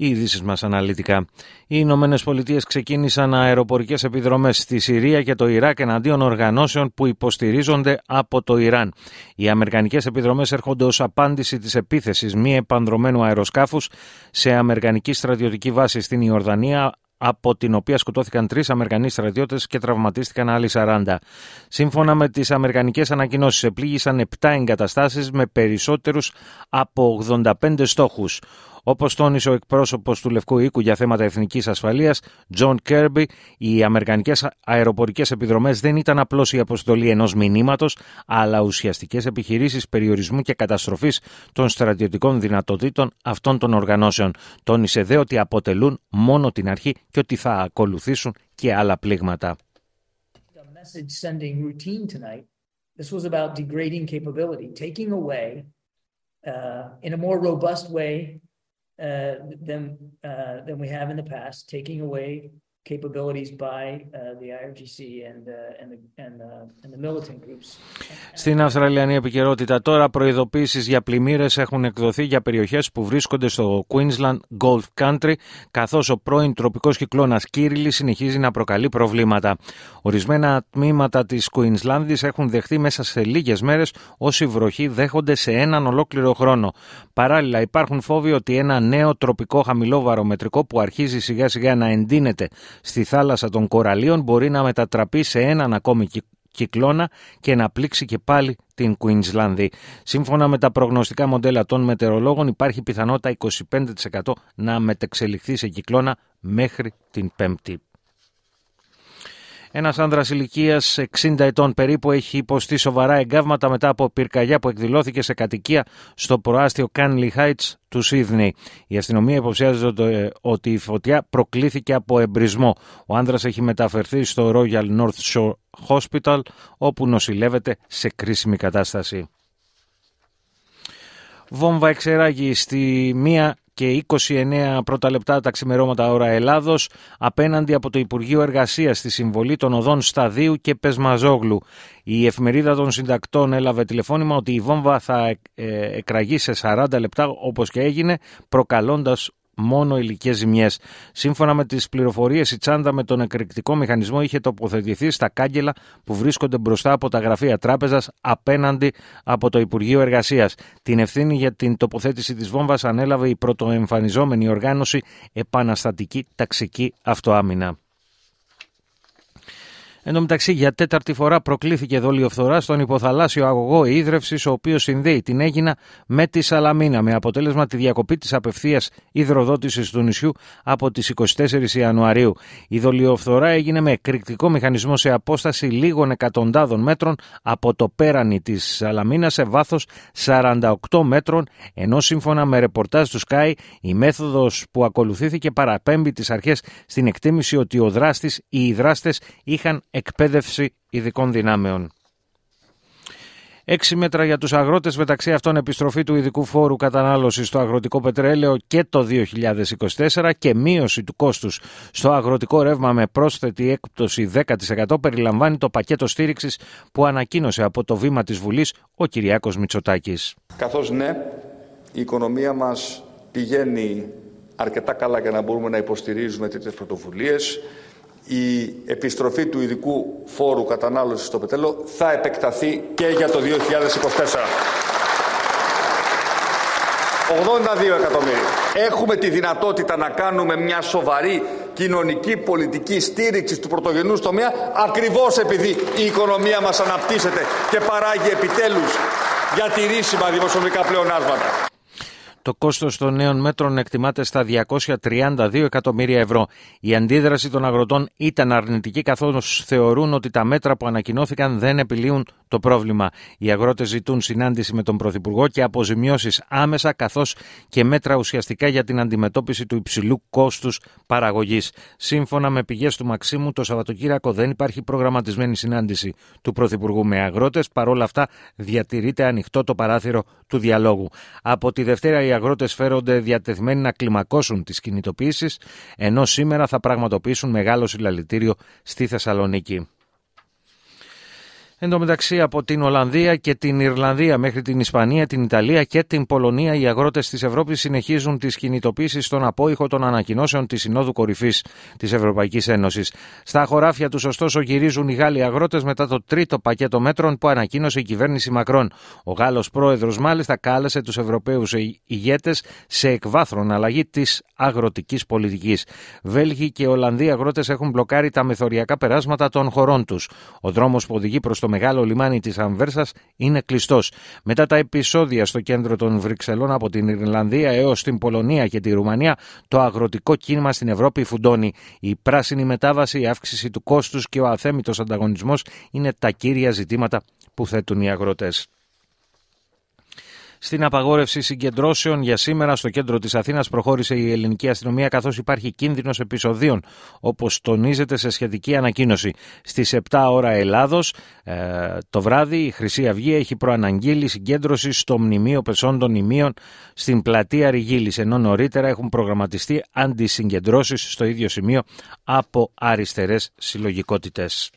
Οι ειδήσεις μας αναλυτικά. Οι Ηνωμένε Πολιτείες ξεκίνησαν αεροπορικές επιδρομές στη Συρία και το Ιράκ εναντίον οργανώσεων που υποστηρίζονται από το Ιράν. Οι Αμερικανικές επιδρομές έρχονται ως απάντηση της επίθεσης μη επανδρομένου αεροσκάφους σε Αμερικανική στρατιωτική βάση στην Ιορδανία από την οποία σκοτώθηκαν τρεις Αμερικανοί στρατιώτες και τραυματίστηκαν άλλοι 40. Σύμφωνα με τις Αμερικανικές ανακοινώσεις, επλήγησαν 7 εγκαταστάσεις με περισσότερους από 85 στόχους. Όπως τόνισε ο εκπρόσωπος του Λευκού Οίκου για θέματα εθνικής ασφαλείας, Τζον Κέρμπι, οι αμερικανικές αεροπορικές επιδρομές δεν ήταν απλώς η αποστολή ενός μηνύματος, αλλά ουσιαστικές επιχειρήσεις περιορισμού και καταστροφής των στρατιωτικών δυνατοτήτων αυτών των οργανώσεων. Τόνισε δε ότι αποτελούν μόνο την αρχή και ότι θα ακολουθήσουν και άλλα πλήγματα. This was about degrading capability, taking away uh, in a more robust way uh, than uh, than we have in the past, taking away capabilities by uh, the IRGC and, uh, and, the, and, uh, and the militant groups. Στην Αυστραλιανή επικαιρότητα τώρα προειδοποίησεις για πλημμύρες έχουν εκδοθεί για περιοχές που βρίσκονται στο Queensland Gulf Country καθώς ο πρώην τροπικός κυκλώνας Κύριλης συνεχίζει να προκαλεί προβλήματα. Ορισμένα τμήματα της Queenslandης έχουν δεχτεί μέσα σε λίγες μέρες όσοι βροχή δέχονται σε έναν ολόκληρο χρόνο. Παράλληλα υπάρχουν φόβοι ότι ένα νέο τροπικό χαμηλό βαρομετρικό που αρχίζει σιγά σιγά να εντείνεται στη θάλασσα των κοραλίων μπορεί να μετατραπεί σε έναν ακόμη κυκλώνα και να πλήξει και πάλι την Κουίνσλανδη. Σύμφωνα με τα προγνωστικά μοντέλα των μετεωρολόγων υπάρχει πιθανότητα 25% να μετεξελιχθεί σε κυκλώνα μέχρι την Πέμπτη. Ένας άνδρας ηλικίας 60 ετών περίπου έχει υποστεί σοβαρά εγκάβματα μετά από πυρκαγιά που εκδηλώθηκε σε κατοικία στο προάστιο Κάνλι Heights του Σίδνεϊ. Η αστυνομία υποψιάζεται ότι η φωτιά προκλήθηκε από εμπρισμό. Ο άνδρας έχει μεταφερθεί στο Royal North Shore Hospital όπου νοσηλεύεται σε κρίσιμη κατάσταση. Βόμβα εξεράγει στη μία και 29 πρώτα λεπτά τα ξημερώματα ώρα Ελλάδος απέναντι από το Υπουργείο Εργασίας στη συμβολή των οδών Σταδίου και Πεσμαζόγλου. Η εφημερίδα των συντακτών έλαβε τηλεφώνημα ότι η βόμβα θα ε, εκραγεί σε 40 λεπτά όπως και έγινε προκαλώντας μόνο υλικές ζημιές. Σύμφωνα με τις πληροφορίες, η τσάντα με τον εκρηκτικό μηχανισμό είχε τοποθετηθεί στα κάγκελα που βρίσκονται μπροστά από τα γραφεία τράπεζας απέναντι από το Υπουργείο Εργασίας. Την ευθύνη για την τοποθέτηση της βόμβας ανέλαβε η πρωτοεμφανιζόμενη οργάνωση Επαναστατική Ταξική Αυτοάμυνα. Εν τω μεταξύ, για τέταρτη φορά προκλήθηκε δολιοφθορά στον υποθαλάσσιο αγωγό ίδρυυσης, ο οποίος συνδέει την Έγινα με τη Σαλαμίνα, με αποτέλεσμα τη διακοπή της απευθείας υδροδότησης του νησιού από τις 24 Ιανουαρίου. Η δολιοφθορά έγινε με εκρηκτικό μηχανισμό σε απόσταση λίγων εκατοντάδων μέτρων από το πέρανι της Σαλαμίνας σε βάθος 48 μέτρων, ενώ σύμφωνα με ρεπορτάζ του Sky, η μέθοδος που ακολουθήθηκε παραπέμπει τις αρχές στην εκτίμηση ότι ο δράστης ή οι δράστες είχαν εκπαίδευση ειδικών δυνάμεων. Έξι μέτρα για τους αγρότες, μεταξύ αυτών επιστροφή του ειδικού φόρου κατανάλωσης στο αγροτικό πετρέλαιο και το 2024 και μείωση του κόστους στο αγροτικό ρεύμα με πρόσθετη έκπτωση 10% περιλαμβάνει το πακέτο στήριξης που ανακοίνωσε από το βήμα της Βουλής ο Κυριάκος Μητσοτάκης. Καθώς ναι, η οικονομία μας πηγαίνει αρκετά καλά για να μπορούμε να υποστηρίζουμε τέτοιες πρωτοβουλίες η επιστροφή του ειδικού φόρου κατανάλωσης στο πετρέλαιο θα επεκταθεί και για το 2024. 82 εκατομμύρια. Έχουμε τη δυνατότητα να κάνουμε μια σοβαρή κοινωνική πολιτική στήριξη του πρωτογενούς τομέα ακριβώς επειδή η οικονομία μας αναπτύσσεται και παράγει επιτέλους για τηρήσιμα δημοσιονομικά πλεονάσματα. Το κόστος των νέων μέτρων εκτιμάται στα 232 εκατομμύρια ευρώ. Η αντίδραση των αγροτών ήταν αρνητική καθώς θεωρούν ότι τα μέτρα που ανακοινώθηκαν δεν επιλύουν το πρόβλημα. Οι αγρότες ζητούν συνάντηση με τον Πρωθυπουργό και αποζημιώσεις άμεσα καθώς και μέτρα ουσιαστικά για την αντιμετώπιση του υψηλού κόστους παραγωγής. Σύμφωνα με πηγές του Μαξίμου, το Σαββατοκύριακο δεν υπάρχει προγραμματισμένη συνάντηση του Πρωθυπουργού με αγρότες. Παρόλα αυτά διατηρείται ανοιχτό το παράθυρο του διαλόγου. Από τη Δευτέρα οι αγρότες φέρονται διατεθειμένοι να κλιμακώσουν τις κινητοποιήσεις, ενώ σήμερα θα πραγματοποιήσουν μεγάλο συλλαλητήριο στη Θεσσαλονίκη. Εν τω μεταξύ από την Ολλανδία και την Ιρλανδία μέχρι την Ισπανία, την Ιταλία και την Πολωνία οι αγρότες της Ευρώπης συνεχίζουν τις κινητοποίησεις στον απόϊχο των ανακοινώσεων της Συνόδου Κορυφής της Ευρωπαϊκής Ένωσης. Στα χωράφια τους ωστόσο γυρίζουν οι Γάλλοι αγρότες μετά το τρίτο πακέτο μέτρων που ανακοίνωσε η κυβέρνηση Μακρόν. Ο Γάλλος πρόεδρος μάλιστα κάλεσε τους Ευρωπαίους ηγέτες σε εκβάθρον αλλαγή της αγροτικής πολιτικής. Βέλγοι και Ολλανδοί αγρότες έχουν μπλοκάρει τα μεθοριακά περάσματα των χωρών τους. Ο δρόμος που οδηγεί προς το μεγάλο λιμάνι της Αμβέρσας είναι κλειστός. Μετά τα επεισόδια στο κέντρο των Βρυξελών από την Ιρλανδία έως την Πολωνία και τη Ρουμανία, το αγροτικό κίνημα στην Ευρώπη φουντώνει. Η πράσινη μετάβαση, η αύξηση του κόστους και ο αθέμητος ανταγωνισμός είναι τα κύρια ζητήματα που θέτουν οι αγρότες στην απαγόρευση συγκεντρώσεων για σήμερα στο κέντρο της Αθήνας προχώρησε η ελληνική αστυνομία καθώς υπάρχει κίνδυνος επεισοδίων όπως τονίζεται σε σχετική ανακοίνωση. Στις 7 ώρα Ελλάδος ε, το βράδυ η Χρυσή Αυγή έχει προαναγγείλει συγκέντρωση στο μνημείο πεσόντων ημείων στην πλατεία Ριγίλης ενώ νωρίτερα έχουν προγραμματιστεί αντισυγκεντρώσεις στο ίδιο σημείο από αριστερές συλλογικότητες.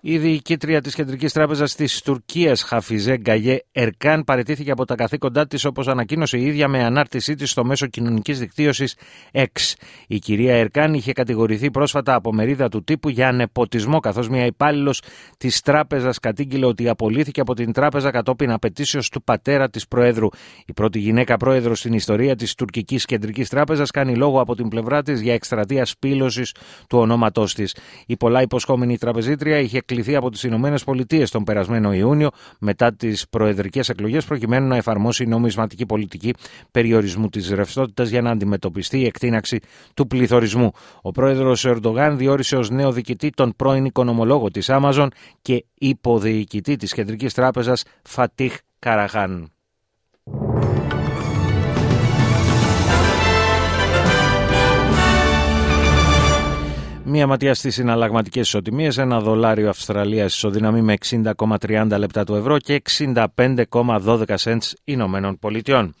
Η διοικήτρια της Κεντρικής Τράπεζας της Τουρκίας, Χαφιζέ Γκαγέ Ερκάν, παραιτήθηκε από τα καθήκοντά της, όπως ανακοίνωσε η ίδια με ανάρτησή της στο μέσο κοινωνικής δικτύωσης X. Η κυρία Ερκάν είχε κατηγορηθεί πρόσφατα από μερίδα του τύπου για ανεποτισμό, καθώς μια υπάλληλος της τράπεζας κατήγγειλε ότι απολύθηκε από την τράπεζα κατόπιν απαιτήσεως του πατέρα της Προέδρου. Η πρώτη γυναίκα πρόεδρος στην ιστορία της Τουρκικής Κεντρικής Τράπεζας κάνει λόγο από την πλευρά της για εκστρατεία σπήλωσης του ονόματός της. Η πολλά υποσχόμενη τραπεζίτρια είχε κληθεί από τις Ηνωμένες Πολιτείες τον περασμένο Ιούνιο μετά τις προεδρικές εκλογές προκειμένου να εφαρμόσει νομισματική πολιτική περιορισμού της ρευστότητας για να αντιμετωπιστεί η εκτείναξη του πληθωρισμού. Ο πρόεδρος Ερντογάν διόρισε ως νέο διοικητή τον πρώην οικονομολόγο της Amazon και υποδιοικητή της Κεντρικής Τράπεζας Φατίχ Καραχάν. Μία ματιά στις συναλλαγματικές ισοτιμίες. Ένα δολάριο Αυστραλία ισοδυναμεί με 60,30 λεπτά του ευρώ και 65,12 cents Ηνωμένων Πολιτειών.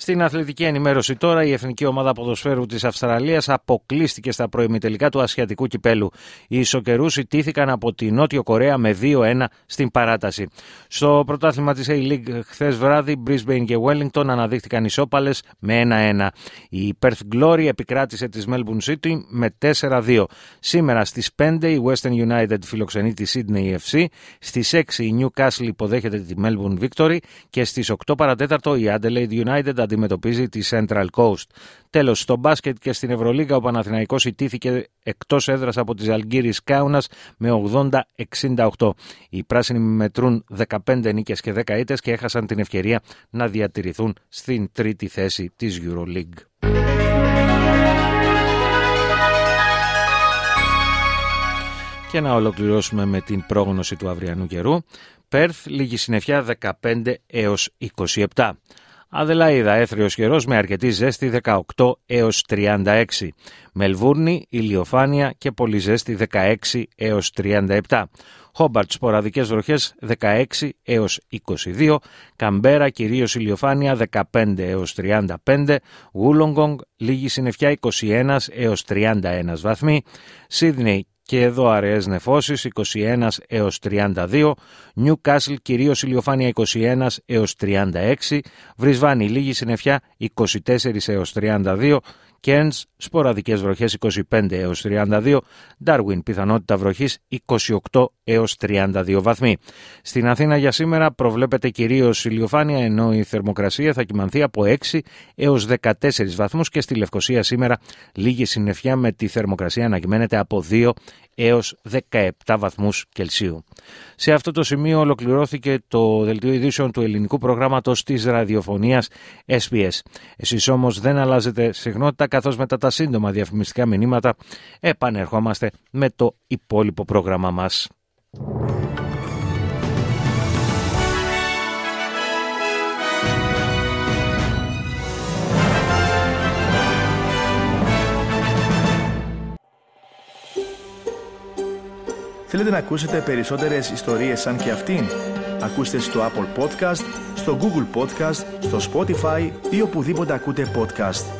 Στην αθλητική ενημέρωση τώρα, η Εθνική Ομάδα Ποδοσφαίρου της Αυστραλίας αποκλείστηκε στα προημιτελικά του Ασιατικού Κυπέλου. Οι ισοκαιρούς ιτήθηκαν από τη Νότιο Κορέα με 2-1 στην παράταση. Στο πρωτάθλημα της A-League χθες βράδυ, Brisbane και Wellington αναδείχθηκαν ισόπαλες με 1-1. Η Perth Glory επικράτησε τη Melbourne City με 4-2. Σήμερα στις 5 η Western United φιλοξενεί τη Sydney FC, στις 6 η Newcastle υποδέχεται τη Melbourne Victory και στις 8 παρατέταρτο η Adelaide United αντιμετωπίζει τη Central Coast. Τέλος, στο μπάσκετ και στην Ευρωλίγα ο Παναθηναϊκός ιτήθηκε εκτός έδρας από τη Αλγύρη Κάουνας με 80-68. Οι πράσινοι μετρούν 15 νίκες και 10 ήττες και έχασαν την ευκαιρία να διατηρηθούν στην τρίτη θέση της Euroleague. Και να ολοκληρώσουμε με την πρόγνωση του αυριανού καιρού. Πέρθ, λίγη συννεφιά 15 έως 27. Αδελαίδα, έθριος καιρός με αρκετή ζέστη 18 έως 36. Μελβούρνη, ηλιοφάνεια και πολύ ζέστη 16 έως 37. Χόμπαρτς, σποραδικές βροχές 16 έως 22. Καμπέρα, κυρίως ηλιοφάνεια 15 έως 35. Γούλογκογκ, λίγη συννεφιά 21 έως 31 βαθμοί. Σίδνεϊ και εδώ αραιές νεφώσεις 21 έως 32, Νιου Κάσλ κυρίως ηλιοφάνεια 21 έως 36, Βρισβάνη λίγη συννεφιά 24 έως 32 Cairns σποραδικές βροχές 25 έως 32, Darwin πιθανότητα βροχής 28 έως 32 βαθμοί. Στην Αθήνα για σήμερα προβλέπεται κυρίως ηλιοφάνεια ενώ η θερμοκρασία θα κυμανθεί από 6 έως 14 βαθμούς και στη Λευκοσία σήμερα λίγη συννεφιά με τη θερμοκρασία να κυμαίνεται από 2 έως 17 βαθμούς Κελσίου. Σε αυτό το σημείο ολοκληρώθηκε το δελτίο ειδήσεων του ελληνικού προγράμματος της ραδιοφωνίας SBS. Εσείς όμως δεν αλλάζετε συχνότητα καθώς μετά τα σύντομα διαφημιστικά μηνύματα επανερχόμαστε με το υπόλοιπο πρόγραμμα μας. Θέλετε να ακούσετε περισσότερες ιστορίες σαν και αυτήν; Ακούστε στο Apple Podcast, στο Google Podcast, στο Spotify ή οπουδήποτε ακούτε podcast.